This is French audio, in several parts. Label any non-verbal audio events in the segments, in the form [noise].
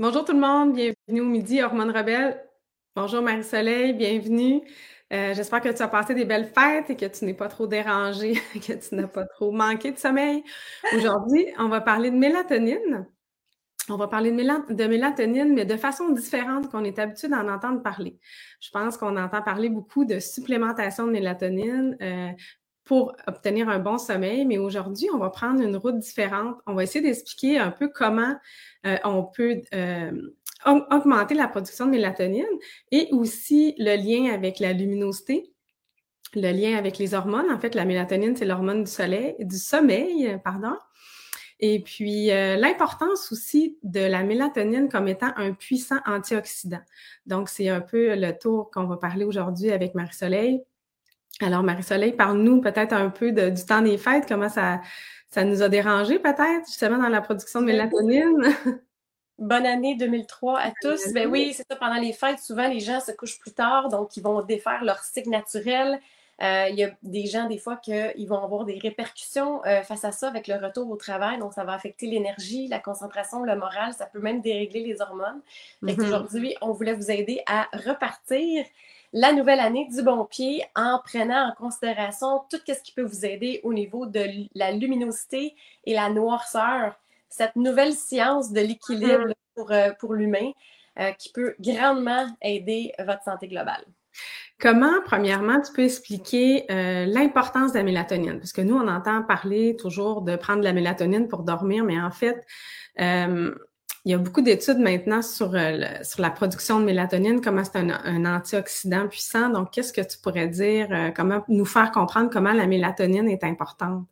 Bonjour tout le monde, bienvenue au Midi Hormones Rebelles. Bonjour Marie-Soleil, bienvenue. Euh, j'espère que tu as passé des belles fêtes et que tu n'es pas trop dérangée, [laughs] que tu n'as pas trop manqué de sommeil. Aujourd'hui, on va parler de mélatonine. On va parler de, mélatonine, mais de façon différente qu'on est habitué d'en entendre parler. Je pense qu'on entend parler beaucoup de supplémentation de mélatonine, euh, pour obtenir un bon sommeil, mais aujourd'hui, on va prendre une route différente. On va essayer d'expliquer un peu comment euh, on peut euh, augmenter la production de mélatonine et aussi le lien avec la luminosité, le lien avec les hormones. En fait, la mélatonine, c'est l'hormone du soleil, du sommeil, pardon. Et puis, euh, l'importance aussi de la mélatonine comme étant un puissant antioxydant. Donc, c'est un peu le tour qu'on va parler aujourd'hui avec Marie-Soleil. Alors, Marie-Soleil, parle-nous peut-être un peu du temps des fêtes, comment ça, ça nous a dérangé peut-être, justement, dans la production de mélatonine? [laughs] Bonne année 2003 à tous. Ben oui, c'est ça, pendant les fêtes, souvent les gens se couchent plus tard, donc ils vont défaire leur cycle naturel. Euh, il y a des gens, des fois, qu'ils vont avoir des répercussions euh, face à ça avec le retour au travail. Donc, ça va affecter l'énergie, la concentration, le moral. Ça peut même dérégler les hormones. Mm Aujourd'hui, on voulait vous aider à repartir la nouvelle année du bon pied en prenant en considération tout ce qui peut vous aider au niveau de la luminosité et la noirceur. Cette nouvelle science de l'équilibre mm-hmm. pour, euh, pour l'humain euh, qui peut grandement aider votre santé globale. Comment, premièrement, tu peux expliquer euh, l'importance de la mélatonine? Parce que nous, on entend parler toujours de prendre de la mélatonine pour dormir, mais en fait, il y a beaucoup d'études maintenant sur, euh, sur la production de mélatonine, comment c'est un, antioxydant puissant. Donc, qu'est-ce que tu pourrais dire, euh, comment nous faire comprendre comment la mélatonine est importante?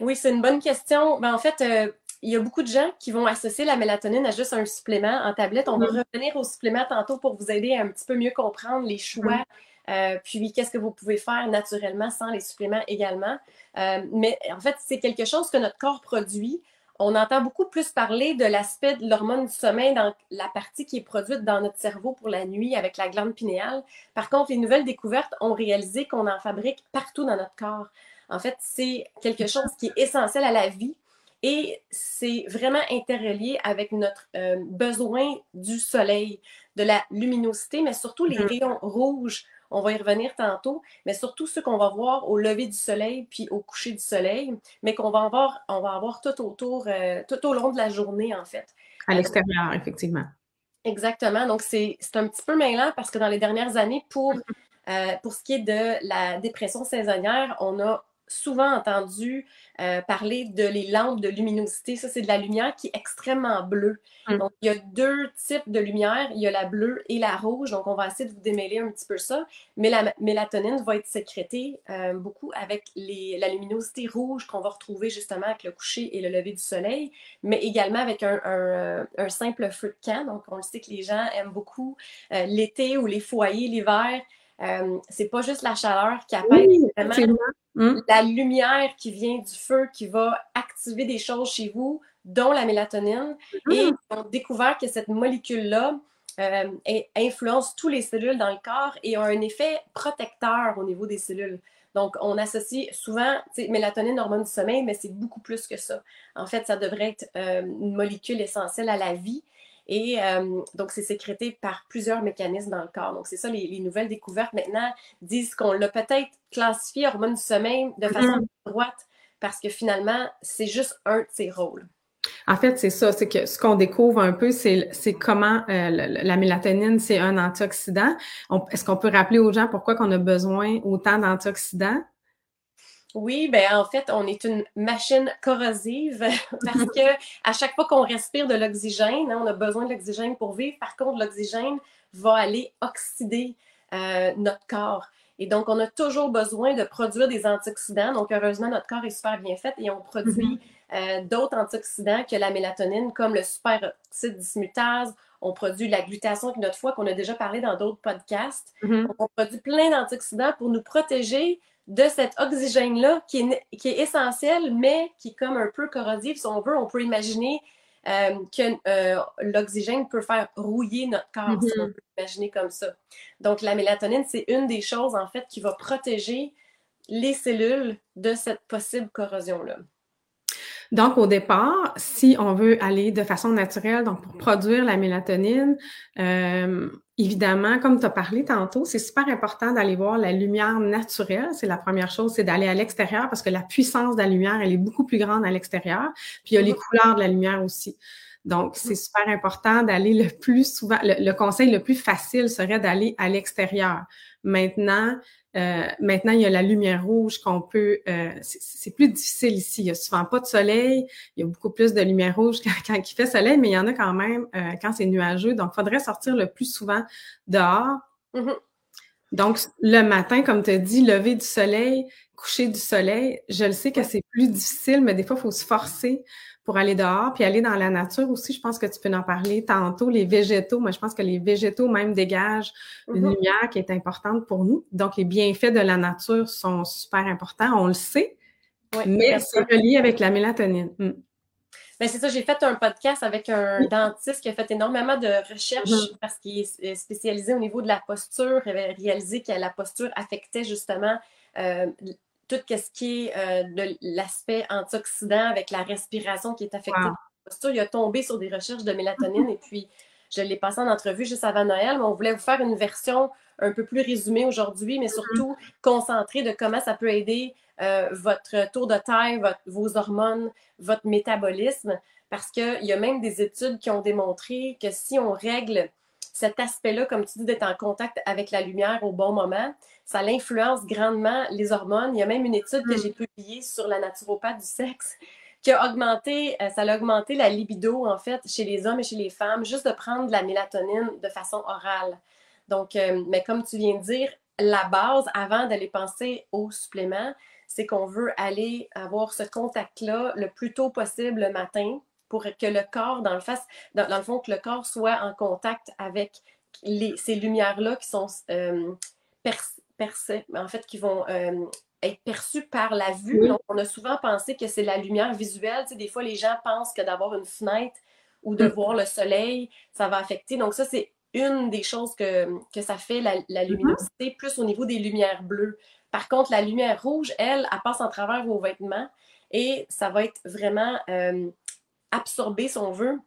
Oui, c'est une bonne question. Ben, en fait, euh, il y a beaucoup de gens qui vont associer la mélatonine à juste un supplément en tablette. On va mm-hmm. revenir au supplément tantôt pour vous aider à un petit peu mieux comprendre les choix. Mm-hmm. puis, qu'est-ce que vous pouvez faire naturellement sans les suppléments également. mais en fait, c'est quelque chose que notre corps produit on entend beaucoup plus parler de l'aspect de l'hormone du sommeil dans la partie qui est produite dans notre cerveau pour la nuit avec la glande pinéale. Par contre, les nouvelles découvertes ont réalisé qu'on en fabrique partout dans notre corps. En fait, c'est quelque chose qui est essentiel à la vie et c'est vraiment interrelié avec notre euh, besoin du soleil, de la luminosité, mais surtout les mm-hmm. rayons rouges on va y revenir tantôt, mais surtout ceux qu'on va voir au lever du soleil puis au coucher du soleil, mais qu'on va avoir, on va avoir tout autour, euh, tout au long de la journée, en fait. À l'extérieur, effectivement. Exactement. Donc, c'est un petit peu mêlant parce que dans les dernières années, pour, euh, pour ce qui est de la dépression saisonnière, on a souvent entendu euh, parler de les lampes de luminosité. Ça, c'est de la lumière qui est extrêmement bleue. Hum. Donc, il y a deux types de lumière. Il y a la bleue et la rouge. Donc, on va essayer de vous démêler un petit peu ça. Mais la mélatonine va être sécrétée euh, beaucoup avec les, la luminosité rouge qu'on va retrouver justement avec le coucher et le lever du soleil, mais également avec un, un, un simple feu de camp. Donc, on le sait que les gens aiment beaucoup euh, l'été ou les foyers l'hiver. Euh, c'est pas juste la chaleur qui appelle, c'est vraiment hum. la lumière qui vient du feu qui va activer des choses chez vous, dont la mélatonine. Hum. Et on a découvert que cette molécule-là euh, influence tous les cellules dans le corps et a un effet protecteur au niveau des cellules. Donc, on associe souvent mélatonine, hormone du sommeil, mais c'est beaucoup plus que ça. En fait, ça devrait être euh, une molécule essentielle à la vie. Et euh, donc, c'est sécrété par plusieurs mécanismes dans le corps. Donc, c'est ça, les, nouvelles découvertes maintenant disent qu'on l'a peut-être classifié hormone du sommeil de façon mm-hmm. droite parce que finalement, c'est juste un de ses rôles. En fait, c'est ça, c'est que ce qu'on découvre un peu, c'est comment euh, la, mélatonine, c'est un antioxydant. Est-ce qu'on peut rappeler aux gens pourquoi qu'on a besoin autant d'antioxydants? Oui, ben en fait, on est une machine corrosive [laughs] parce que à chaque fois qu'on respire de l'oxygène, hein, on a besoin de l'oxygène pour vivre. Par contre, l'oxygène va aller oxyder euh, notre corps. Et donc, on a toujours besoin de produire des antioxydants. Donc, heureusement, notre corps est super bien fait et on produit mm-hmm. euh, d'autres antioxydants que la mélatonine, comme le superoxyde dismutase. On produit la glutation notre foie, qu'on a déjà parlé dans d'autres podcasts. Mm-hmm. On produit plein d'antioxydants pour nous protéger de cet oxygène-là qui est, qui est essentiel, mais qui est comme un peu corrosif. Si on veut, on peut imaginer euh, que euh, l'oxygène peut faire rouiller notre corps, si on mm-hmm. peut imaginer comme ça. Donc, la mélatonine, c'est une des choses, en fait, qui va protéger les cellules de cette possible corrosion-là. Donc, au départ, si on veut aller de façon naturelle, donc pour produire la mélatonine, euh, évidemment, comme tu as parlé tantôt, c'est super important d'aller voir la lumière naturelle. C'est la première chose, c'est d'aller à l'extérieur parce que la puissance de la lumière, elle est beaucoup plus grande à l'extérieur. Puis il y a les couleurs de la lumière aussi. Donc, c'est super important d'aller le plus souvent, le, conseil le plus facile serait d'aller à l'extérieur. Maintenant, euh, maintenant, il y a la lumière rouge qu'on peut. Euh, c'est plus difficile ici. Il y a souvent pas de soleil. Il y a beaucoup plus de lumière rouge [laughs] quand, il fait soleil, mais il y en a quand même euh, quand c'est nuageux. Donc, il faudrait sortir le plus souvent dehors. Mm-hmm. Donc, le matin, comme tu as dit, lever du soleil, coucher du soleil, je le sais que c'est plus difficile, mais des fois, il faut se forcer pour aller dehors, puis aller dans la nature aussi. Je pense que tu peux en parler tantôt. Les végétaux, moi, je pense que les végétaux même dégagent une mm-hmm. lumière qui est importante pour nous. Donc, les bienfaits de la nature sont super importants, on le sait, mais c'est relié avec la mélatonine. Mm. Ben, c'est ça, j'ai fait un podcast avec un dentiste qui a fait énormément de recherches mm-hmm. parce qu'il est spécialisé au niveau de la posture. Il avait réalisé que la posture affectait justement euh, tout ce qui est euh, de l'aspect antioxydant avec la respiration qui est affectée. Posture. Il a tombé sur des recherches de mélatonine et puis je l'ai passé en entrevue juste avant Noël, mais on voulait vous faire une version un peu plus résumée aujourd'hui, mais surtout concentrée de comment ça peut aider euh, votre taux de taille, vos hormones, votre métabolisme, parce qu'il y a même des études qui ont démontré que si on règle cet aspect-là, comme tu dis, d'être en contact avec la lumière au bon moment, ça l'influence grandement les hormones. Il y a même une étude que mm. j'ai publiée sur la naturopathe du sexe qui a augmenté, euh, ça a augmenté la libido, en fait, chez les hommes et chez les femmes, juste de prendre de la mélatonine de façon orale. Donc, euh, mais comme tu viens de dire, la base, avant d'aller penser aux suppléments, c'est qu'on veut aller avoir ce contact-là le plus tôt possible le matin pour que le corps, dans le, face, dans, le fond, que le corps soit en contact avec les, ces lumières-là qui sont euh, en fait, qui vont euh, être perçues par la vue. Donc, on a souvent pensé que c'est la lumière visuelle. Tu sais, des fois, les gens pensent que d'avoir une fenêtre ou de mm. voir le soleil, ça va affecter. Donc, ça, c'est une des choses que, que ça fait, la, mm-hmm. luminosité, plus au niveau des lumières bleues. Par contre, la lumière rouge, elle, elle passe en travers vos vêtements et ça va être vraiment euh, absorbé, si on veut,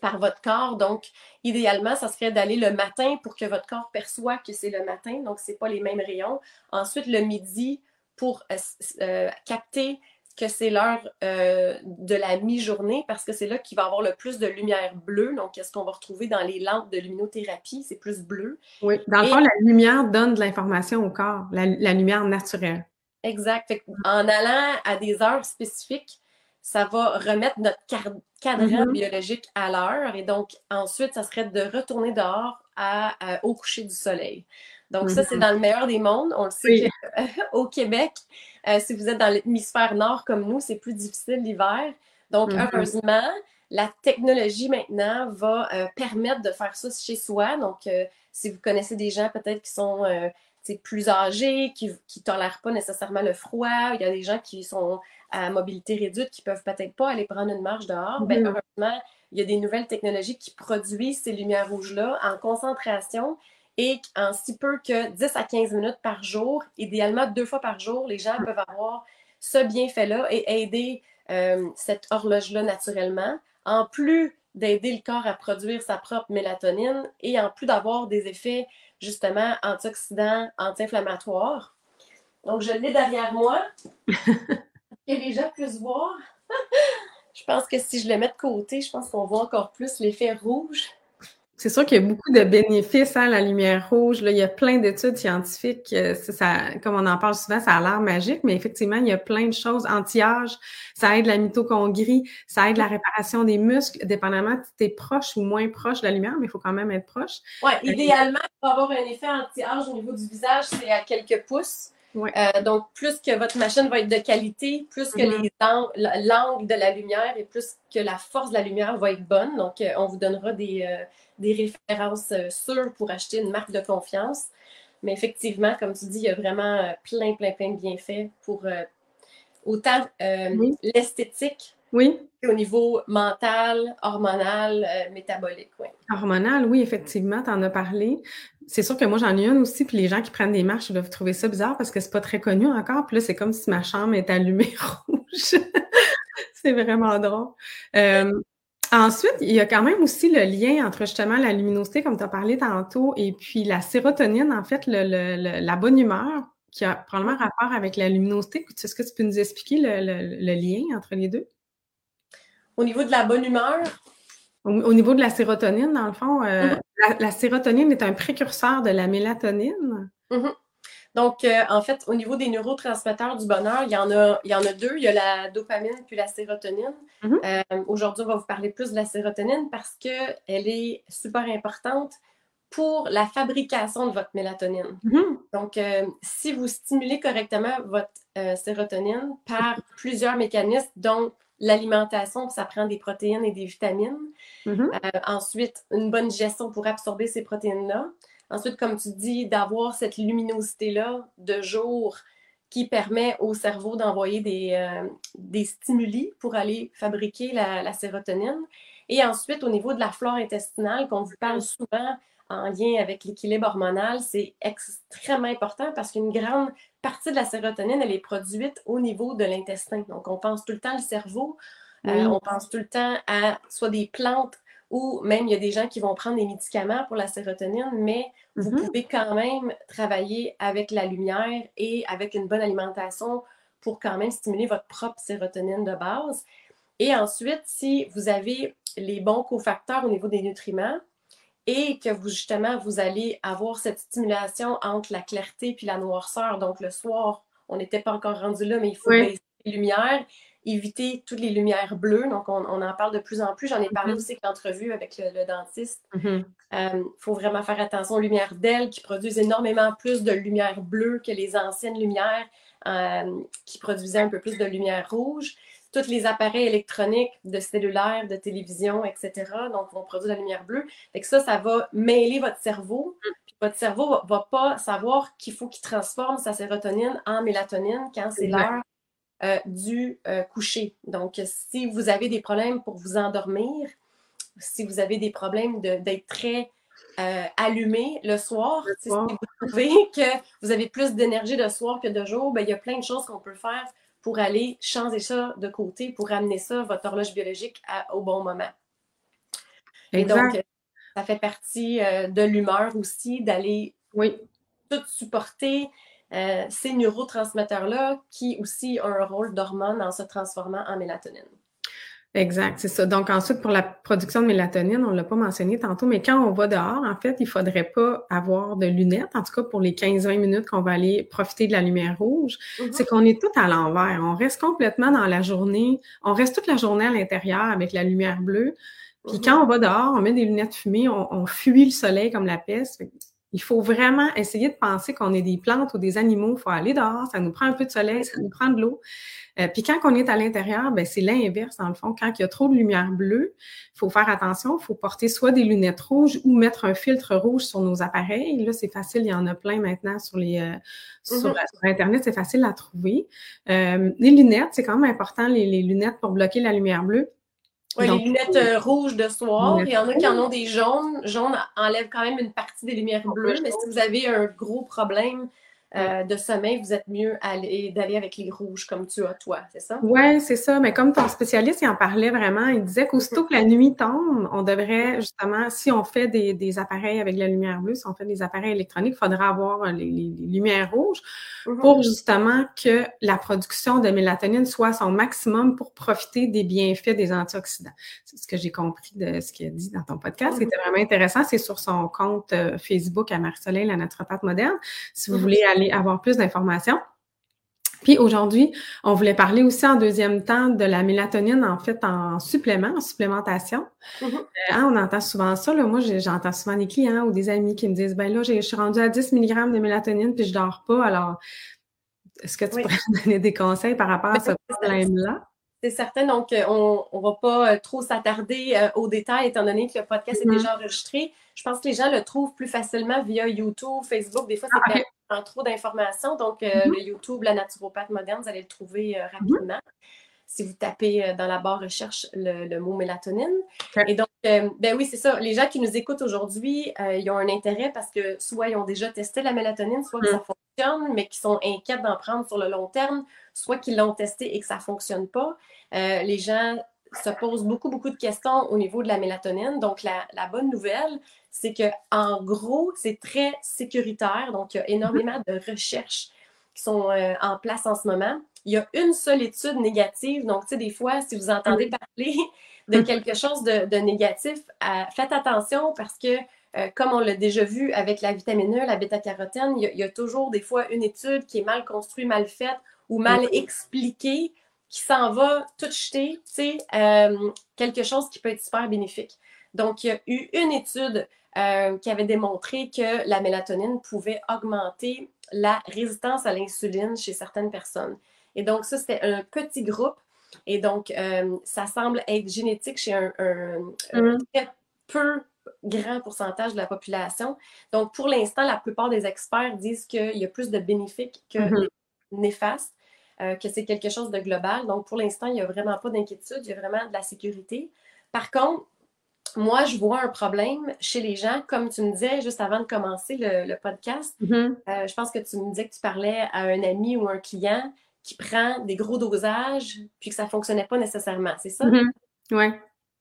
par votre corps. Donc, idéalement, ça serait d'aller le matin pour que votre corps perçoit que c'est le matin. Donc, ce n'est pas les mêmes rayons. Ensuite, le midi pour euh, euh, capter que c'est l'heure euh, de la mi-journée parce que c'est là qu'il va y avoir le plus de lumière bleue. Donc, qu'est-ce qu'on va retrouver dans les lampes de luminothérapie? C'est plus bleu. Oui, dans le fond, la lumière donne de l'information au corps, la, lumière naturelle. Exact. en allant à des heures spécifiques, ça va remettre notre cadran mm-hmm. biologique à l'heure. Et donc, ensuite, ça serait de retourner dehors à, au coucher du soleil. Donc, ça, c'est mm-hmm. dans le meilleur des mondes. On le sait [laughs] au Québec, euh, si vous êtes dans l'hémisphère nord comme nous, c'est plus difficile l'hiver. Donc, mm-hmm. heureusement, la technologie maintenant va euh, permettre de faire ça chez soi. Donc, euh, si vous connaissez des gens peut-être qui sont plus âgés, qui ne tolèrent pas nécessairement le froid, il y a des gens qui sont à mobilité réduite qui peuvent peut-être pas aller prendre une marche dehors, ben, mhm. heureusement, il y a des nouvelles technologies qui produisent ces lumières rouges-là en concentration et en si peu que 10 à 15 minutes par jour, idéalement deux fois par jour, les gens peuvent avoir ce bienfait-là et aider euh, cette horloge-là naturellement, en plus d'aider le corps à produire sa propre mélatonine et en plus d'avoir des effets justement antioxydants, anti-inflammatoires. Donc, je l'ai derrière moi. [laughs] que les gens puissent voir. [laughs] je pense que si je le mets de côté, je pense qu'on voit encore plus l'effet rouge. C'est sûr qu'il y a beaucoup de bénéfices à hein, la lumière rouge. Là. Il y a plein d'études scientifiques. Euh, ça, comme on en parle souvent, ça a l'air magique, mais effectivement, il y a plein de choses. Anti-âge, ça aide la mitochondrie, ça aide la réparation des muscles, dépendamment si tu es proche ou moins proche de la lumière, mais il faut quand même être proche. Oui, idéalement, pour avoir un effet anti-âge au niveau du visage, c'est à quelques pouces. Euh, donc, plus que votre machine va être de qualité, plus que mm-hmm. l'angle de la lumière et plus que la force de la lumière va être bonne. Donc, euh, on vous donnera des, euh, des références sûres pour acheter une marque de confiance. Mais effectivement, comme tu dis, il y a vraiment plein, plein, plein de bienfaits pour autant l'esthétique oui. Au niveau mental, hormonal, métabolique, oui. Hormonal, oui, effectivement, tu en as parlé c'est sûr que moi, j'en ai une aussi, puis les gens qui prennent des marches doivent trouver ça bizarre parce que c'est pas très connu encore. Puis là, c'est comme si ma chambre était allumée [laughs] rouge. c'est vraiment drôle. Euh, ensuite, il y a quand même aussi le lien entre justement la luminosité, comme tu as parlé tantôt, et puis la sérotonine, en fait, la bonne humeur, qui a probablement rapport avec la luminosité. Est-ce que tu peux nous expliquer le, lien entre les deux? Au niveau de la bonne humeur? Au, niveau de la sérotonine, dans le fond, euh, mm-hmm. la, sérotonine est un précurseur de la mélatonine. Mm-hmm. Donc, euh, en fait, au niveau des neurotransmetteurs du bonheur, il y en a, il y en a deux. Il y a la dopamine puis la sérotonine. Mm-hmm. Euh, aujourd'hui, on va vous parler plus de la sérotonine parce qu'elle est super importante pour la fabrication de votre mélatonine. Donc, euh, si vous stimulez correctement votre sérotonine par plusieurs mécanismes, dont l'alimentation, ça prend des protéines et des vitamines. Mm-hmm. ensuite, une bonne gestion pour absorber ces protéines-là. Ensuite, comme tu dis, d'avoir cette luminosité-là de jour qui permet au cerveau d'envoyer des, euh, des, stimuli pour aller fabriquer la, sérotonine. Et ensuite, au niveau de la flore intestinale, qu'on vous parle souvent en lien avec l'équilibre hormonal, c'est extrêmement important parce qu'une grande partie de la sérotonine, elle est produite au niveau de l'intestin. Donc, on pense tout le temps au cerveau, euh, on pense tout le temps à soit des plantes ou même il y a des gens qui vont prendre des médicaments pour la sérotonine, mais vous mm-hmm. pouvez quand même travailler avec la lumière et avec une bonne alimentation pour quand même stimuler votre propre sérotonine de base. Et ensuite, si vous avez les bons cofacteurs au niveau des nutriments et que vous, justement, vous allez avoir cette stimulation entre la clarté puis la noirceur, donc le soir, on n'était pas encore rendu là, mais il faut baisser les lumières éviter toutes les lumières bleues. Donc, on, en parle de plus en plus. J'en ai parlé mm-hmm. aussi avec l'entrevue avec le, dentiste. Il mm-hmm. euh, faut vraiment faire attention aux lumières d'ailes qui produisent énormément plus de lumière bleue que les anciennes lumières euh, qui produisaient un peu plus de lumière rouge. Tous les appareils électroniques de cellulaire, de télévision, etc., donc vont produire de la lumière bleue. Et que ça, ça va mêler votre cerveau. Mm. votre cerveau va, va pas savoir qu'il faut qu'il transforme sa sérotonine en mélatonine quand c'est l'heure euh, du euh, coucher. Donc, si vous avez des problèmes pour vous endormir, si vous avez des problèmes d'être très euh, allumé le soir, si vous trouvez que vous avez plus d'énergie le soir que de jour, ben, il y a plein de choses qu'on peut faire pour aller changer ça de côté, pour amener ça, votre horloge biologique, au bon moment. Et donc, ça fait partie de l'humeur aussi, d'aller oui. tout supporter, euh, ces neurotransmetteurs-là qui aussi ont un rôle d'hormone en se transformant en mélatonine. Exact, c'est ça. Donc ensuite, pour la production de mélatonine, on ne l'a pas mentionné tantôt, mais quand on va dehors, en fait, il ne faudrait pas avoir de lunettes, en tout cas pour les 15-20 minutes qu'on va aller profiter de la lumière rouge. Mm-hmm. C'est qu'on est tout à l'envers. On reste complètement dans la journée, on reste toute la journée à l'intérieur avec la lumière bleue. Puis mm-hmm. quand on va dehors, on met des lunettes fumées, on, on fuit le soleil comme la peste. Il faut vraiment essayer de penser qu'on est des plantes ou des animaux. Il faut aller dehors, ça nous prend un peu de soleil, ça nous prend de l'eau. Euh, puis quand on est à l'intérieur, ben c'est l'inverse dans le fond. Quand il y a trop de lumière bleue, il faut faire attention. Il faut porter soit des lunettes rouges ou mettre un filtre rouge sur nos appareils. Là, c'est facile. Il y en a plein maintenant sur les euh, sur, mm-hmm. Internet. C'est facile à trouver. Euh, les lunettes, c'est quand même important. les lunettes pour bloquer la lumière bleue. Oui, les lunettes euh, rouges de soir. Il y en a qui en ont des jaunes. Jaune enlève quand même une partie des lumières bleues, mais si vous avez un gros problème euh, de sommeil, vous êtes mieux d'aller avec les rouges comme tu as toi, c'est ça? Oui, c'est ça. Mais comme ton spécialiste, il en parlait vraiment. Il disait qu'aussitôt que la nuit tombe, on devrait justement, si on fait des, appareils avec la lumière bleue, si on fait des appareils électroniques, il faudra avoir les, lumières rouges mm-hmm. pour justement que la production de mélatonine soit à son maximum pour profiter des bienfaits des antioxydants. C'est ce que j'ai compris de ce qu'il a dit dans ton podcast. C'était mm-hmm. vraiment intéressant. C'est sur son compte euh, Facebook à Marie-Soleil, la naturopathe moderne. Si vous mm-hmm. voulez aller avoir plus d'informations. Puis aujourd'hui, on voulait parler aussi en deuxième temps de la mélatonine, en fait, en supplément, en supplémentation. Mm-hmm. Euh, hein, on entend souvent ça. Là. Moi, j'entends souvent des clients ou des amis qui me disent, ben là, je suis rendue à 10 mg de mélatonine, puis je dors pas. Alors, est-ce que tu pourrais me donner des conseils par rapport à ce problème-là? C'est certain. Donc, euh, on ne va pas euh, trop s'attarder aux détails, étant donné que le podcast est mm-hmm. déjà enregistré. Je pense que les gens le trouvent plus facilement via YouTube, Facebook. Des fois, c'est ah, trop d'informations. Donc, euh, mm-hmm. le YouTube, la naturopathe moderne, vous allez le trouver euh, rapidement. Si vous tapez euh, dans la barre recherche le, mot mélatonine. Et donc, ben oui, c'est ça. Les gens qui nous écoutent aujourd'hui, ils ont un intérêt parce que soit ils ont déjà testé la mélatonine, soit que ça fonctionne, mais qui sont inquiètes d'en prendre sur le long terme, soit qu'ils l'ont testé et que ça ne fonctionne pas. Les gens se posent beaucoup, beaucoup de questions au niveau de la mélatonine. Donc, la, bonne nouvelle, c'est que en gros, c'est très sécuritaire. Donc, il y a énormément de recherches qui sont euh, en place en ce moment. Il y a une seule étude négative. Donc, tu sais, des fois, si vous entendez parler [laughs] de quelque chose de, négatif, faites attention parce que, euh, comme on l'a déjà vu avec la vitamine E, la bêta-carotène, il, y a toujours des fois une étude qui est mal construite, mal faite ou mal expliquée qui s'en va tout jeter, tu euh, quelque chose qui peut être super bénéfique. Donc, il y a eu une étude qui avait démontré que la mélatonine pouvait augmenter la résistance à l'insuline chez certaines personnes. Et donc, ça, c'était un petit groupe. Et donc, euh, ça semble être génétique chez un, mm. très peu grand pourcentage de la population. Donc, pour l'instant, la plupart des experts disent qu'il y a plus de bénéfiques que mm-hmm. néfastes, euh, que c'est quelque chose de global. Donc, pour l'instant, il n'y a vraiment pas d'inquiétude, il y a vraiment de la sécurité. Par contre, moi, je vois un problème chez les gens, comme tu me disais juste avant de commencer le, podcast. Mm-hmm. Euh, je pense que tu me disais que tu parlais à un ami ou un client qui prend des gros dosages puis que ça ne fonctionnait pas nécessairement, c'est ça? Mm-hmm. Oui.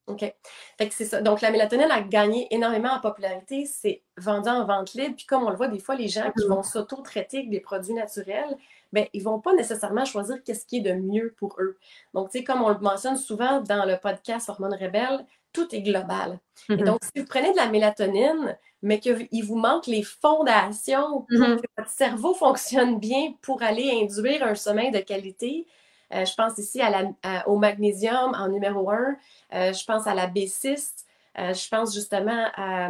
OK. Fait que c'est ça. Donc, la mélatonine a gagné énormément en popularité. C'est vendu en vente libre. Puis, comme on le voit, des fois, les gens qui mm-hmm. vont s'auto-traiter avec des produits naturels, ben, ils ne vont pas nécessairement choisir qu'est-ce qui est de mieux pour eux. Donc, tu sais, comme on le mentionne souvent dans le podcast Hormones Rebelles, tout est global. Et mm-hmm. donc, si vous prenez de la mélatonine, mais qu'il vous manque les fondations pour mm-hmm. que votre cerveau fonctionne bien pour aller induire un sommeil de qualité, euh, je pense ici à au magnésium en numéro 1, euh, je pense à la B6, euh, je pense justement à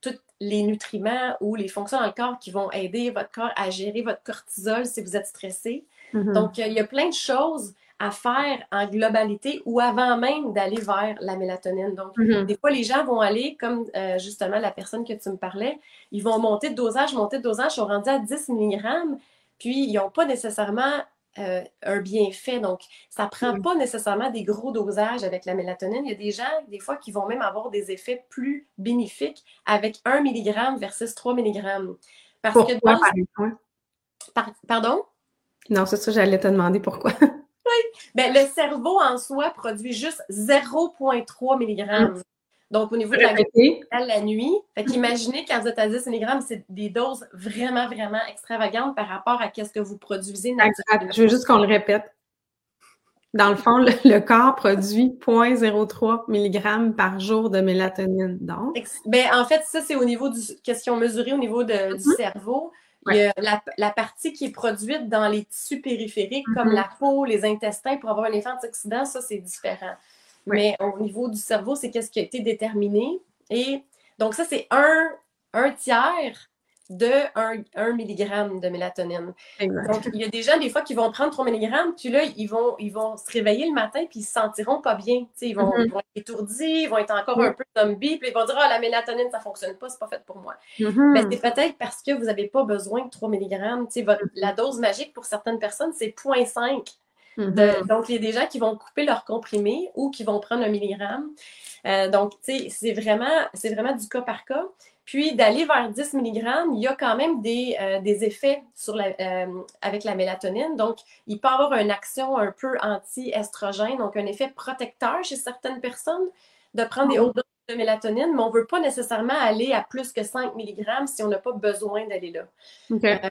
tous les nutriments ou les fonctions dans le corps qui vont aider votre corps à gérer votre cortisol si vous êtes stressé. Mm-hmm. Donc, il y a plein de choses à faire en globalité ou avant même d'aller vers la mélatonine. Donc, mm-hmm. des fois, les gens vont aller, comme euh, justement la personne que tu me parlais, ils vont monter de dosage, monter de dosage, sont rendus à 10 mg, puis ils n'ont pas nécessairement euh, un bienfait. Donc, ça ne prend mm-hmm. pas nécessairement des gros dosages avec la mélatonine. Il y a des gens, des fois, qui vont même avoir des effets plus bénéfiques avec 1 mg versus 3 mg. Parce que dans... Pardon? Non, c'est ça, j'allais te demander pourquoi. [laughs] Ben, le cerveau en soi produit juste 0,3 mg. Donc, au niveau de la vie, la nuit, fait qu'imaginez quand vous êtes à 10 mg, c'est des doses vraiment, vraiment extravagantes par rapport à ce que vous produisez naturellement. Je veux juste qu'on le répète. Dans le fond, le, corps produit 0,03 mg par jour de mélatonine. Donc? Ben, en fait, ça, c'est au niveau du. Question mesurée au niveau du mm-hmm. Cerveau. Il y a la, partie qui est produite dans les tissus périphériques, comme mm-hmm. la peau, les intestins, pour avoir un effet antioxydant, ça, c'est différent. Mais au niveau du cerveau, c'est qu'est-ce qui a été déterminé. Et donc, ça, c'est un, un tiers de 1, 1 mg de mélatonine. Donc, il y a des gens, des fois, qui vont prendre 3 mg, puis là, ils vont, ils vont se réveiller le matin, puis ils se sentiront pas bien. Ils vont, mm-hmm. ils vont, être étourdis, ils vont être encore un peu zombies, puis ils vont dire Ah, la mélatonine, ça fonctionne pas, c'est pas fait pour moi. Mm-hmm. Mais c'est peut-être parce que vous n'avez pas besoin de 3 mg. Votre, la dose magique pour certaines personnes, c'est 0.5. Mm-hmm. donc, il y a des gens qui vont couper leur comprimé ou qui vont prendre un milligramme. Euh, donc, tu sais, c'est vraiment, vraiment du cas par cas. Puis d'aller vers 10 mg, il y a quand même des, euh, effets sur euh, avec la mélatonine. Donc, il peut avoir une action un peu anti-estrogène, donc un effet protecteur chez certaines personnes de prendre des hautes doses de mélatonine, mais on ne veut pas nécessairement aller à plus que 5 mg si on n'a pas besoin d'aller là. Euh,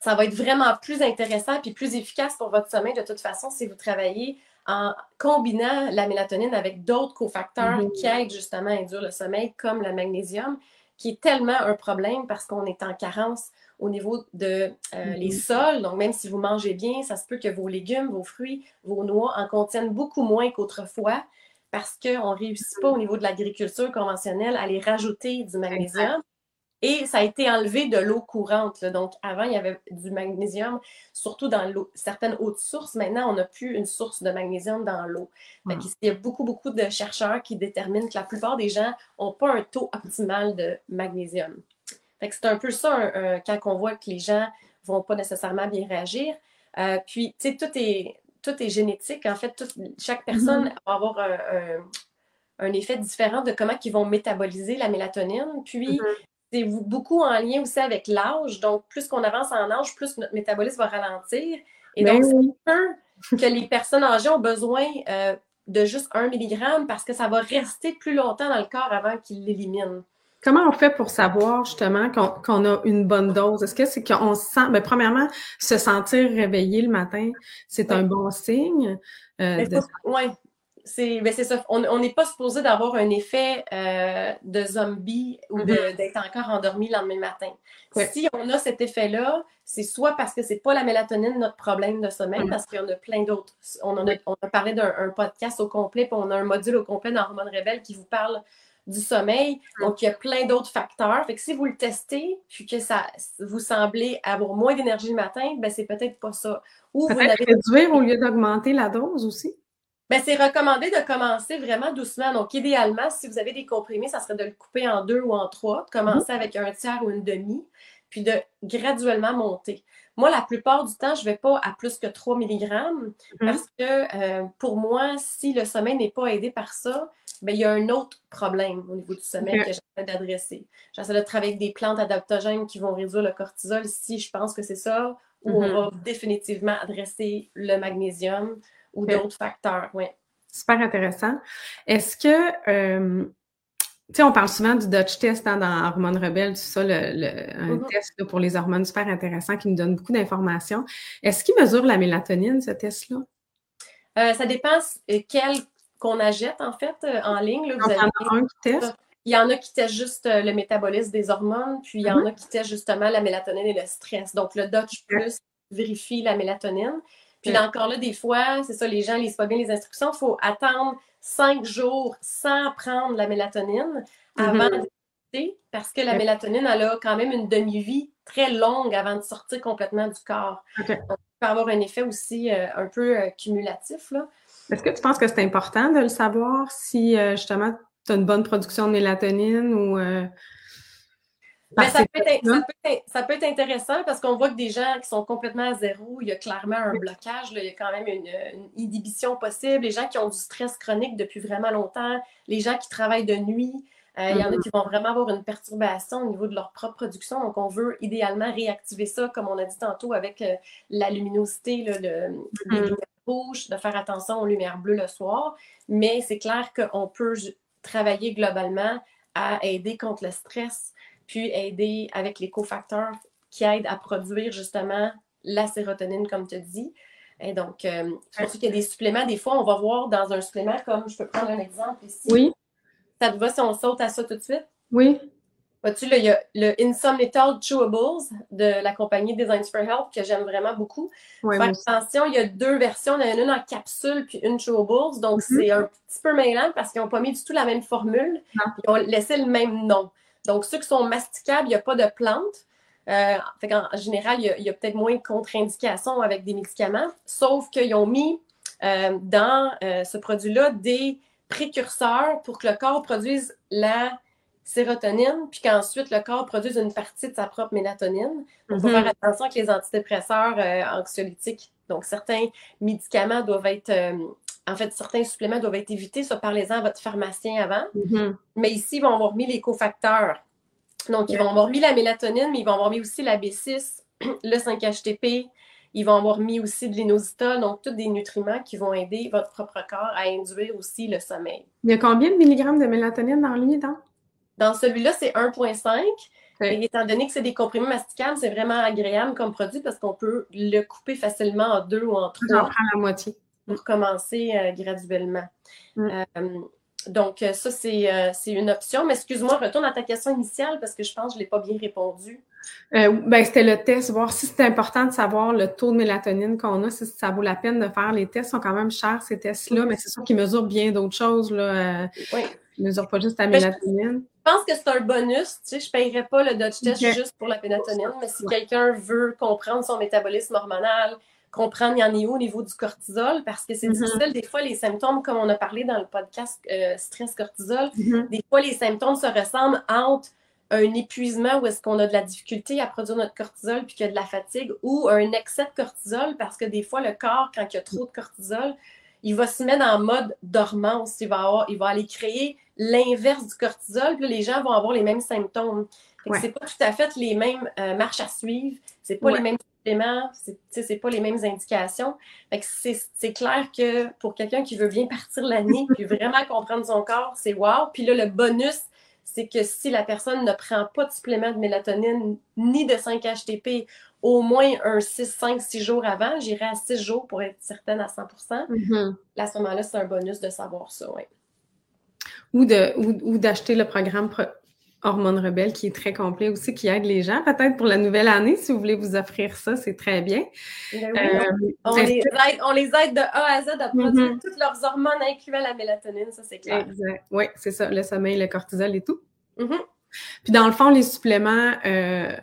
ça va être vraiment plus intéressant et plus efficace pour votre sommeil de toute façon si vous travaillez en combinant la mélatonine avec d'autres cofacteurs mm-hmm. qui aident justement à induire le sommeil, comme le magnésium qui est tellement un problème parce qu'on est en carence au niveau de euh, les mm-hmm. sols. Donc, même si vous mangez bien, ça se peut que vos légumes, vos fruits, vos noix en contiennent beaucoup moins qu'autrefois parce qu'on ne réussit pas au niveau de l'agriculture conventionnelle à les rajouter du magnésium. Et ça a été enlevé de l'eau courante. Donc, avant, il y avait du magnésium, surtout dans certaines hautes sources. Maintenant, on n'a plus une source de magnésium dans l'eau. Il y a beaucoup, beaucoup de chercheurs qui déterminent que la plupart des gens n'ont pas un taux optimal de magnésium. c'est un peu ça quand on voit que les gens ne vont pas nécessairement bien réagir. Euh, puis, tu sais, tout est, tout est génétique. En fait, chaque personne mm-hmm. va avoir un, effet différent de comment ils vont métaboliser la mélatonine. Puis, mm-hmm c'est beaucoup en lien aussi avec l'âge. Donc, plus qu'on avance en âge, plus notre métabolisme va ralentir. Et donc, c'est que les personnes âgées ont besoin euh, de juste un milligramme parce que ça va rester plus longtemps dans le corps avant qu'il l'élimine. Comment on fait pour savoir justement qu'on a une bonne dose? Est-ce que c'est qu'on se sent, ben, premièrement, se sentir réveillé le matin, c'est un bon signe? Euh, Oui, c'est ben ça. On n'est pas supposé d'avoir un effet euh, de zombie ou mm-hmm. d'être encore endormi le lendemain matin. Si on a cet effet-là, c'est soit parce que c'est pas la mélatonine notre problème de sommeil, mm. parce qu'il y en a plein d'autres. On, a, on a parlé d'un podcast au complet, puis on a un module au complet d'Hormones Rebelle qui vous parle du sommeil. Mm. Donc, il y a plein d'autres facteurs. Fait que si vous le testez, puis que ça vous semblez avoir moins d'énergie le matin, ben c'est peut-être pas ça. Ou vous réduire au lieu d'augmenter la dose aussi? Ben, c'est recommandé de commencer vraiment doucement. Donc, idéalement, si vous avez des comprimés, ça serait de le couper en deux ou en trois, de commencer mm-hmm. avec un tiers ou une demi, puis de graduellement monter. Moi, la plupart du temps, je ne vais pas à plus que 3 mg mm-hmm. parce que euh, pour moi, si le sommeil n'est pas aidé par ça, ben, il y a un autre problème au niveau du sommeil que j'essaie d'adresser. J'essaie de travailler avec des plantes adaptogènes qui vont réduire le cortisol si je pense que c'est ça, ou on mm-hmm. va définitivement adresser le magnésium ou d'autres facteurs. Oui. Super intéressant. Est-ce que, euh, tu sais, on parle souvent du Dutch test hein, dans Hormones Rebelles, tout ça, le, un mm-hmm. test pour les hormones super intéressant qui nous donne beaucoup d'informations. Est-ce qu'il mesure la mélatonine, ce test-là? Euh, ça dépend euh, quel qu'on achète, en fait, en ligne. Là, vous il y en a un qui teste? Il y en a qui testent juste le métabolisme des hormones, puis il y en mm-hmm. a qui testent justement la mélatonine et le stress. Donc, le Dutch Plus vérifie la mélatonine. Puis encore là, des fois, c'est ça, les gens lisent pas bien les instructions. Il faut attendre cinq jours sans prendre la mélatonine avant de parce que la mélatonine, elle a quand même une demi-vie très longue avant de sortir complètement du corps. Donc, ça peut avoir un effet aussi euh, un peu euh, cumulatif. Est-ce que tu penses que c'est important de le savoir si euh, justement tu as une bonne production de mélatonine ou mais ça peut, être, ça, peut être, intéressant parce qu'on voit que des gens qui sont complètement à zéro, il y a clairement un blocage, il y a quand même une, inhibition possible. Les gens qui ont du stress chronique depuis vraiment longtemps, les gens qui travaillent de nuit, euh, il y en a mm-hmm. qui vont vraiment avoir une perturbation au niveau de leur propre production. Donc, on veut idéalement réactiver ça, comme on a dit tantôt, avec euh, la luminosité, le, les lumières rouges, de faire attention aux lumières bleues le soir. Mais c'est clair qu'on peut travailler globalement à aider contre le stress puis aider avec les cofacteurs qui aident à produire justement la sérotonine, comme tu dis. Et donc, euh, je qu'il y a des suppléments. Des fois, on va voir dans un supplément, comme je peux prendre un exemple ici. Oui. Ça te va si on saute à ça tout de suite? Oui. Vois-tu, il y a le Insomnital Chewables de la compagnie Designs for Health que j'aime vraiment beaucoup. Oui, attention, il y a deux versions. Il y en a une en capsule puis une Chewables. Donc, mm-hmm. c'est un petit peu mêlant parce qu'ils n'ont pas mis du tout la même formule. Ils ont laissé le même nom. Donc, ceux qui sont masticables, il n'y a pas de plantes. Euh, en, général, il y a, peut-être moins de contre-indications avec des médicaments, sauf qu'ils ont mis euh, dans euh, ce produit-là des précurseurs pour que le corps produise la sérotonine, puis qu'ensuite le corps produise une partie de sa propre mélatonine. Donc, il faut mhm. faire attention avec les antidépresseurs anxiolytiques. Donc, certains médicaments doivent être en fait, certains suppléments doivent être évités, ça parlez-en à votre pharmacien avant. Mm-hmm. Mais ici, ils vont avoir mis les cofacteurs. Donc, ils vont avoir mis la mélatonine, mais ils vont avoir mis aussi la B6, [clears throat] le 5-HTP, ils vont avoir mis aussi de l'inositol, donc tous des nutriments qui vont aider votre propre corps à induire aussi le sommeil. Il y a combien de milligrammes de mélatonine dans lui, dans? Dans celui-là, c'est 1,5. Et étant donné que c'est des comprimés masticables, c'est vraiment agréable comme produit parce qu'on peut le couper facilement en deux ou en trois. J'en prends la moitié pour commencer euh, graduellement. Mm. Euh, donc, euh, ça, c'est une option. Mais excuse-moi, retourne à ta question initiale parce que je pense que je ne l'ai pas bien répondu. ben, c'était le test, voir si c'est important de savoir le taux de mélatonine qu'on a, si ça vaut la peine de faire. Les tests sont quand même chers, ces tests-là, mais c'est sûr qu'ils mesurent bien d'autres choses. Là. oui. Ils ne mesurent pas juste la mélatonine. Je pense que c'est un bonus. Tu sais, je ne paierais pas le Dutch test juste pour la mélatonine, mais si quelqu'un veut comprendre son métabolisme hormonal, comprendre il y en est où au niveau du cortisol parce que c'est mm-hmm. difficile. Des fois, les symptômes, comme on a parlé dans le podcast euh, stress-cortisol, mm-hmm. des fois, les symptômes se ressemblent entre un épuisement où est-ce qu'on a de la difficulté à produire notre cortisol puis qu'il y a de la fatigue ou un excès de cortisol parce que des fois, le corps, quand il y a trop de cortisol, il va se mettre en mode dormance. Il va, il va aller créer l'inverse du cortisol, puis les gens vont avoir les mêmes symptômes. C'est pas tout à fait les mêmes euh, marches à suivre, c'est pas les mêmes suppléments, c'est pas les mêmes indications. c'est clair que pour quelqu'un qui veut bien partir l'année puis [laughs] vraiment comprendre son corps, c'est wow. Puis là, le bonus, c'est que si la personne ne prend pas de supplément de mélatonine ni de 5-HTP au moins un 6, 5, 6 jours avant, j'irai à 6 jours pour être certaine à 100% mm-hmm. À ce moment-là, c'est un bonus de savoir ça. Ou d'acheter le programme Hormones Rebelles qui est très complet aussi, qui aide les gens. Peut-être pour la nouvelle année, si vous voulez vous offrir ça, c'est très bien. Ben euh, on, les aide, de A à Z à produire mm-hmm. toutes leurs hormones, incluant la mélatonine, ça c'est clair. Exact. Oui, c'est ça, le sommeil, le cortisol et tout. Mm-hmm. Puis dans le fond, les suppléments, euh,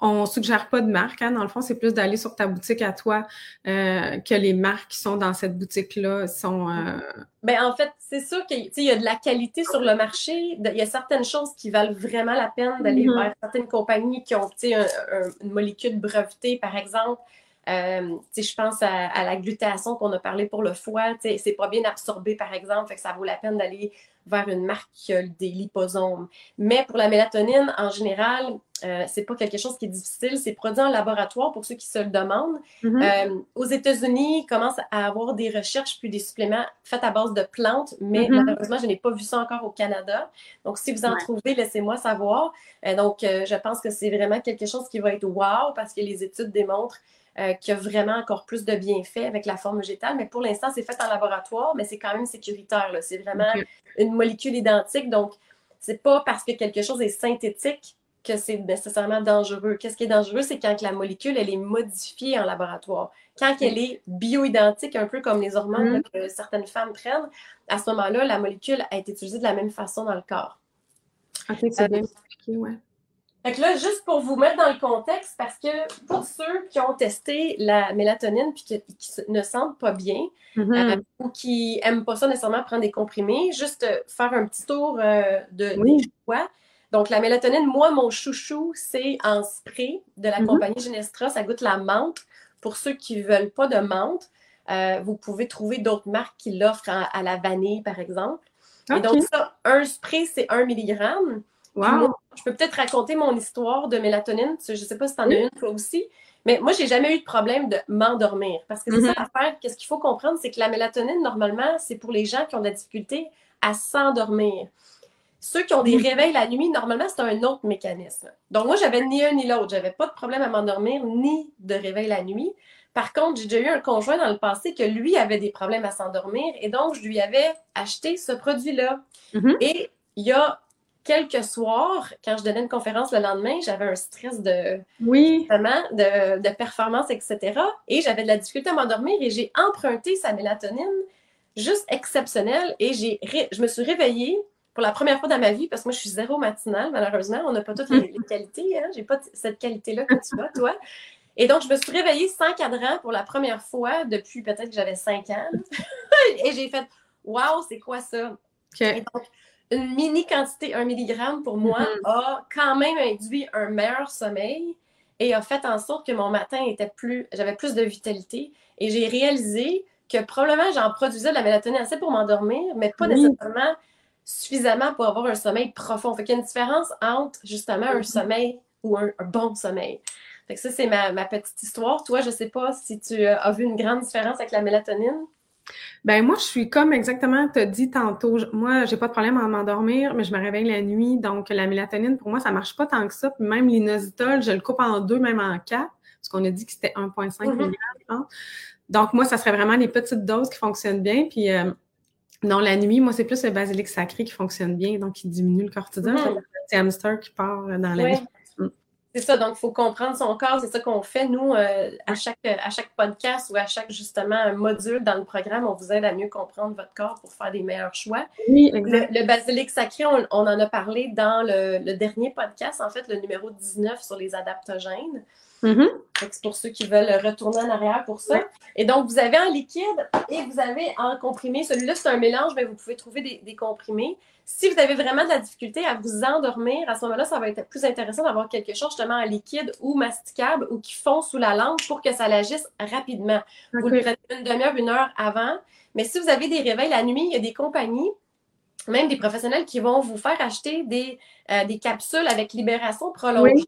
on suggère pas de marque. Hein. Dans le fond, c'est plus d'aller sur ta boutique à toi euh, que les marques qui sont dans cette boutique-là sont. Euh... Ben, en fait, c'est sûr qu'il y a de la qualité sur le marché. Il y a certaines choses qui valent vraiment la peine d'aller mm-hmm. vers certaines compagnies qui ont une molécule brevetée, par exemple. Euh, je pense à, la glutation qu'on a parlé pour le foie. C'est pas bien absorbé, par exemple, fait que ça vaut la peine d'aller vers une marque qui a des liposomes. Mais pour la mélatonine, en général, euh, c'est pas quelque chose qui est difficile. C'est produit en laboratoire pour ceux qui se le demandent. Mm-hmm. Euh, aux États-Unis, ils commencent à avoir des recherches puis des suppléments faits à base de plantes, mais mm-hmm. malheureusement, je n'ai pas vu ça encore au Canada. Donc, si vous en trouvez, laissez-moi savoir. Euh, donc, je pense que c'est vraiment quelque chose qui va être wow parce que les études démontrent euh, qui a vraiment encore plus de bienfaits avec la forme végétale. Mais pour l'instant, c'est fait en laboratoire, mais c'est quand même sécuritaire. C'est vraiment une molécule identique. Donc, c'est pas parce que quelque chose est synthétique que c'est nécessairement dangereux. Qu'est-ce qui est dangereux, c'est quand la molécule, elle est modifiée en laboratoire. Quand elle est bioidentique, un peu comme les hormones mm-hmm. que certaines femmes prennent, à ce moment-là, la molécule a été utilisée de la même façon dans le corps. Ok, c'est bien expliqué, ouais. Fait là, juste pour vous mettre dans le contexte, parce que pour ceux qui ont testé la mélatonine puis qui, ne sentent pas bien mm-hmm. euh, ou qui n'aiment pas ça nécessairement prendre des comprimés, juste euh, faire un petit tour euh, de, des choix. Donc, la mélatonine, moi, mon chouchou, c'est en spray de la mm-hmm. compagnie Genestra. Ça goûte la menthe. Pour ceux qui ne veulent pas de menthe, vous pouvez trouver d'autres marques qui l'offrent à, la vanille, par exemple. Et donc, ça, un spray, c'est un milligramme. Wow. je peux peut-être raconter mon histoire de mélatonine. Je ne sais pas si tu en as une toi aussi. Mais moi, j'ai jamais eu de problème de m'endormir. Parce que c'est mm-hmm. ça l'affaire. Qu'est-ce qu'il faut comprendre, c'est que la mélatonine, normalement, c'est pour les gens qui ont de la difficulté à s'endormir. Ceux qui ont des réveils la nuit, normalement, c'est un autre mécanisme. Donc, moi, j'avais ni un ni l'autre. J'avais pas de problème à m'endormir ni de réveil la nuit. Par contre, j'ai déjà eu un conjoint dans le passé que lui avait des problèmes à s'endormir et donc je lui avais acheté ce produit-là. Mm-hmm. Et il y a quelques soirs, quand je donnais une conférence le lendemain, j'avais un stress de, oui. de, de performance, etc. Et j'avais de la difficulté à m'endormir et j'ai emprunté sa mélatonine juste exceptionnelle et j'ai je me suis réveillée pour la première fois dans ma vie, parce que moi, je suis zéro matinale, malheureusement. On n'a pas toutes les, qualités. Hein? J'ai pas cette qualité-là que tu as, toi. Et donc, je me suis réveillée sans cadran pour la première fois depuis peut-être que j'avais cinq ans. [laughs] et j'ai fait Waouh, c'est quoi ça? Et donc, une mini quantité, un milligramme pour moi, mm-hmm. a quand même induit un meilleur sommeil et a fait en sorte que mon matin était plus, j'avais plus de vitalité. Et j'ai réalisé que probablement j'en produisais de la mélatonine assez pour m'endormir, mais pas nécessairement suffisamment pour avoir un sommeil profond. Fait qu'il y a une différence entre justement un mm-hmm. sommeil ou un, bon sommeil. Fait que ça, c'est ma, ma, petite histoire. Toi, je sais pas si tu as vu une grande différence avec la mélatonine? Ben moi, je suis comme exactement, tu as dit tantôt, moi, j'ai pas de problème à m'endormir, mais je me réveille la nuit, donc la mélatonine, pour moi, ça marche pas tant que ça. Puis même l'inositol, je le coupe en deux, même en quatre, parce qu'on a dit que c'était 1,5 mm mg. Donc moi, ça serait vraiment les petites doses qui fonctionnent bien. Puis euh, non, la nuit, moi, c'est plus le basilic sacré qui fonctionne bien, donc qui diminue le cortisol. Mm -hmm. C'est le hamster qui part dans la nuit. C'est ça, donc il faut comprendre son corps, c'est ça qu'on fait. Nous, euh, à, chaque, à chaque podcast ou à chaque justement module dans le programme, on vous aide à mieux comprendre votre corps pour faire des meilleurs choix. Oui, Le, basilic sacré, on, en a parlé dans le, dernier podcast, en fait, le numéro 19 sur les adaptogènes. Mm-hmm. C'est pour ceux qui veulent retourner en arrière pour ça. Et donc, vous avez en liquide et vous avez en comprimé. Celui-là, c'est un mélange, mais vous pouvez trouver des, des comprimés. Si vous avez vraiment de la difficulté à vous endormir, à ce moment-là, ça va être plus intéressant d'avoir quelque chose justement en liquide ou masticable ou qui fond sous la langue pour que ça l'agisse rapidement. Vous le prenez une demi-heure, une heure avant. Mais si vous avez des réveils la nuit, il y a des compagnies même des professionnels qui vont vous faire acheter des, euh, des capsules avec libération prolongée.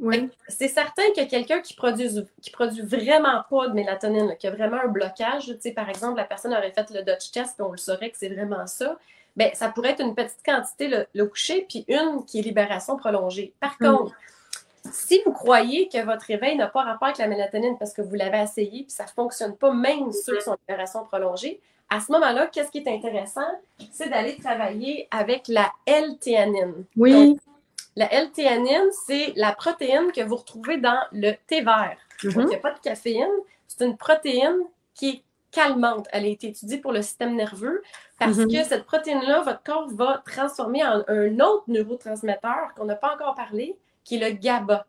Oui. C'est certain que quelqu'un qui produit, qui produit vraiment pas de mélatonine, qui a vraiment un blocage, tu sais, par exemple, la personne aurait fait le Dutch test, on le saurait que c'est vraiment ça, ben, ça pourrait être une petite quantité le, coucher, puis une qui est libération prolongée. Par mm. contre, si vous croyez que votre réveil n'a pas rapport avec la mélatonine parce que vous l'avez essayé puis ça ne fonctionne pas, même sur son libération prolongée, à ce moment-là, qu'est-ce qui est intéressant? C'est d'aller travailler avec la L-théanine. Oui. la L-théanine, c'est la protéine que vous retrouvez dans le thé vert. Donc, il n'y a pas de caféine. C'est une protéine qui est calmante. Elle a été étudiée pour le système nerveux parce mhm. que cette protéine-là, votre corps va transformer en un autre neurotransmetteur qu'on n'a pas encore parlé, qui est le GABA.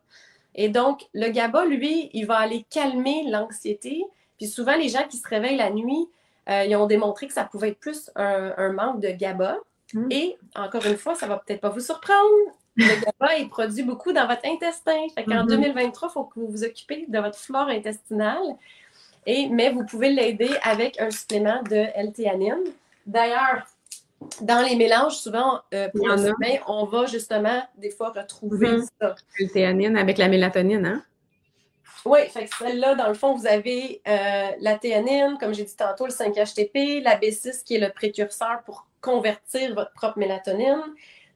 Et donc, le GABA, lui, il va aller calmer l'anxiété. Puis souvent, les gens qui se réveillent la nuit, euh, ils ont démontré que ça pouvait être plus un, manque de GABA. Mm. Et encore une fois, ça va peut-être pas vous surprendre. Le [laughs] GABA est produit beaucoup dans votre intestin. Fait qu'en 2023, il faut que vous vous occupez de votre flore intestinale. Et, mais vous pouvez l'aider avec un supplément de L-théanine. D'ailleurs, dans les mélanges, souvent, euh, pour le sommeil, on va justement des fois retrouver mm-hmm. ça. L-théanine avec la mélatonine, hein? Oui, fait que celle-là, dans le fond, vous avez euh, la théanine, comme j'ai dit tantôt, le 5-HTP, la B6 qui est le précurseur pour convertir votre propre mélatonine,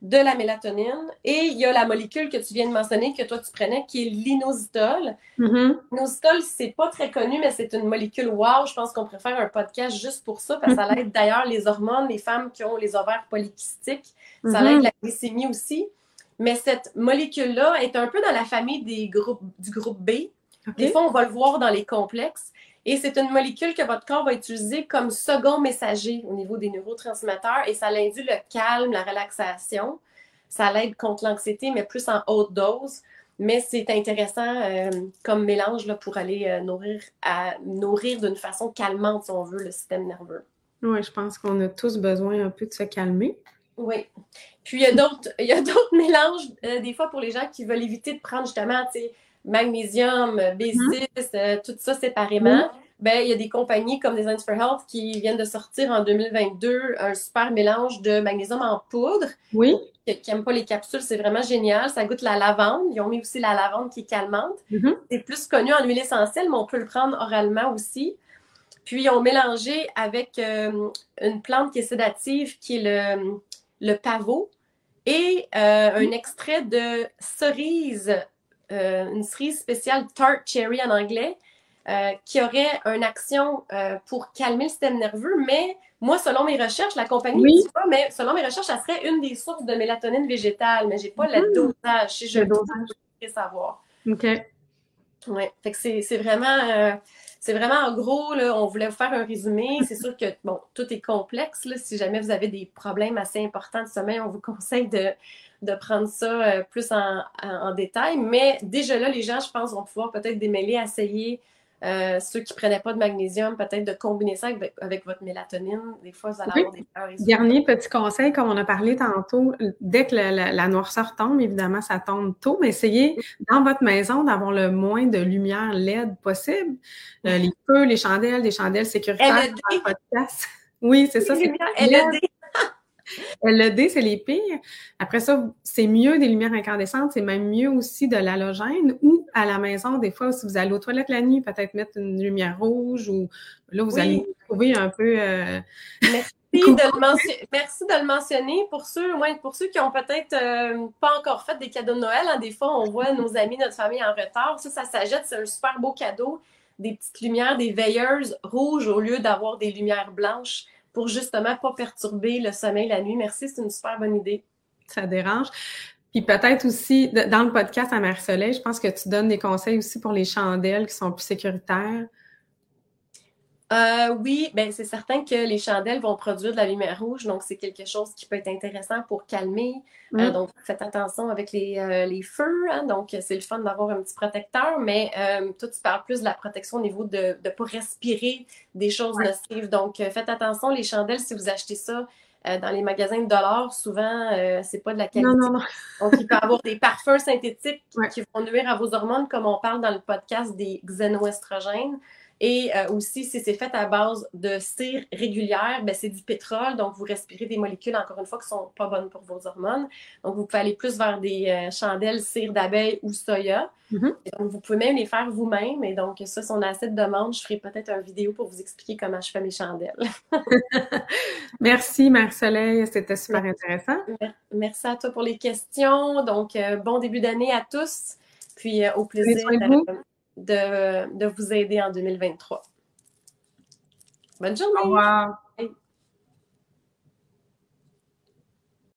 de la mélatonine, et il y a la molécule que tu viens de mentionner, que toi tu prenais, qui est l'inositol. Mm-hmm. L'inositol, c'est pas très connu, mais c'est une molécule wow. Je pense qu'on préfère un podcast juste pour ça, parce que ça aide d'ailleurs les hormones, les femmes qui ont les ovaires polykystiques. Ça mm-hmm. aide la glycémie aussi. Mais cette molécule-là est un peu dans la famille des groupes, du groupe B. Des fois, on va le voir dans les complexes. Et c'est une molécule que votre corps va utiliser comme second messager au niveau des neurotransmetteurs et ça l'induit le calme, la relaxation. Ça l'aide contre l'anxiété, mais plus en haute dose. Mais c'est intéressant euh, comme mélange là, pour aller euh, nourrir, à, nourrir d'une façon calmante, si on veut, le système nerveux. Oui, je pense qu'on a tous besoin un peu de se calmer. Oui. Puis il y a d'autres [laughs] mélanges, euh, des fois pour les gens qui veulent éviter de prendre justement, tu sais, magnésium, B6, mhm. euh, tout ça séparément, ben, il y a des compagnies comme Design for Health qui viennent de sortir en 2022 un super mélange de magnésium en poudre. Oui. Qui n'aiment pas les capsules, c'est vraiment génial. Ça goûte la lavande. Ils ont mis aussi la lavande qui est calmante. Mhm. C'est plus connu en huile essentielle, mais on peut le prendre oralement aussi. Puis, ils ont mélangé avec euh, une plante qui est sédative, qui est le, le pavot, et euh, un extrait de cerise euh, une cerise spéciale tart cherry en anglais, euh, qui aurait une action euh, pour calmer le système nerveux, mais moi, selon mes recherches, la compagnie ne dit pas, mais selon mes recherches, ça serait une des sources de mélatonine végétale, mais je n'ai pas le mm-hmm. dosage. Si je le dosage. savoir. OK. Oui, fait que c'est vraiment, c'est vraiment en gros, là, on voulait vous faire un résumé. C'est sûr que, bon, tout est complexe. Là. Si jamais vous avez des problèmes assez importants de sommeil, on vous conseille de, de prendre ça euh, plus en, détail. Mais déjà là, les gens, je pense, vont pouvoir peut-être démêler, essayer. Euh, ceux qui ne prenaient pas de magnésium, peut-être de combiner ça avec, votre mélatonine. Des fois, vous allez avoir des peurs. Dernier petit conseil, comme on a parlé tantôt, dès que la, noirceur tombe, évidemment, ça tombe tôt, mais essayez dans votre maison d'avoir le moins de lumière LED possible. Euh, les feux, les chandelles, des chandelles sécuritaires. LED. Oui, c'est ça. LED. [laughs] LED, c'est les pires. Après ça, c'est mieux des lumières incandescentes, c'est même mieux aussi de l'halogène ou à la maison, des fois, si vous allez aux toilettes la nuit, peut-être mettre une lumière rouge ou là, vous allez trouver un peu. Euh, [laughs] Merci. de le Merci de le mentionner pour ceux, pour ceux qui ont peut-être euh, pas encore fait des cadeaux de Noël. Hein, des fois, on voit nos amis, notre famille en retard. Ça, ça s'ajoute, c'est un super beau cadeau. Des petites lumières, des veilleuses rouges au lieu d'avoir des lumières blanches pour justement pas perturber le sommeil la nuit. Merci, c'est une super bonne idée. Ça dérange. Puis peut-être aussi, dans le podcast à Mère Soleil, je pense que tu donnes des conseils aussi pour les chandelles qui sont plus sécuritaires. Euh, oui, ben c'est certain que les chandelles vont produire de la lumière rouge, donc c'est quelque chose qui peut être intéressant pour calmer. Euh, mm. donc faites attention avec les, euh, feux, hein. donc c'est le fun d'avoir un petit protecteur, mais toi tu parles plus de la protection au niveau de ne pas respirer des choses nocives. Donc faites attention, les chandelles, si vous achetez ça dans les magasins de dollars, souvent c'est pas de la qualité. Non, non, non. donc il peut y avoir des parfums synthétiques qui vont nuire à vos hormones, comme on parle dans le podcast des xénoestrogènes. Et euh, aussi, si c'est fait à base de cire régulière, ben, c'est du pétrole. Donc, vous respirez des molécules, encore une fois, qui ne sont pas bonnes pour vos hormones. Donc, vous pouvez aller plus vers des euh, chandelles cire d'abeille ou soya. Mm-hmm. donc, vous pouvez même les faire vous-même. Et donc, ça, si on a assez de demandes, je ferai peut-être une vidéo pour vous expliquer comment je fais mes chandelles. [laughs] Merci, Marie-Soleil. C'était super intéressant. Merci à toi pour les questions. Donc, euh, bon début d'année à tous. Puis, au plaisir de, de vous aider en 2023. Bonne journée! Au revoir!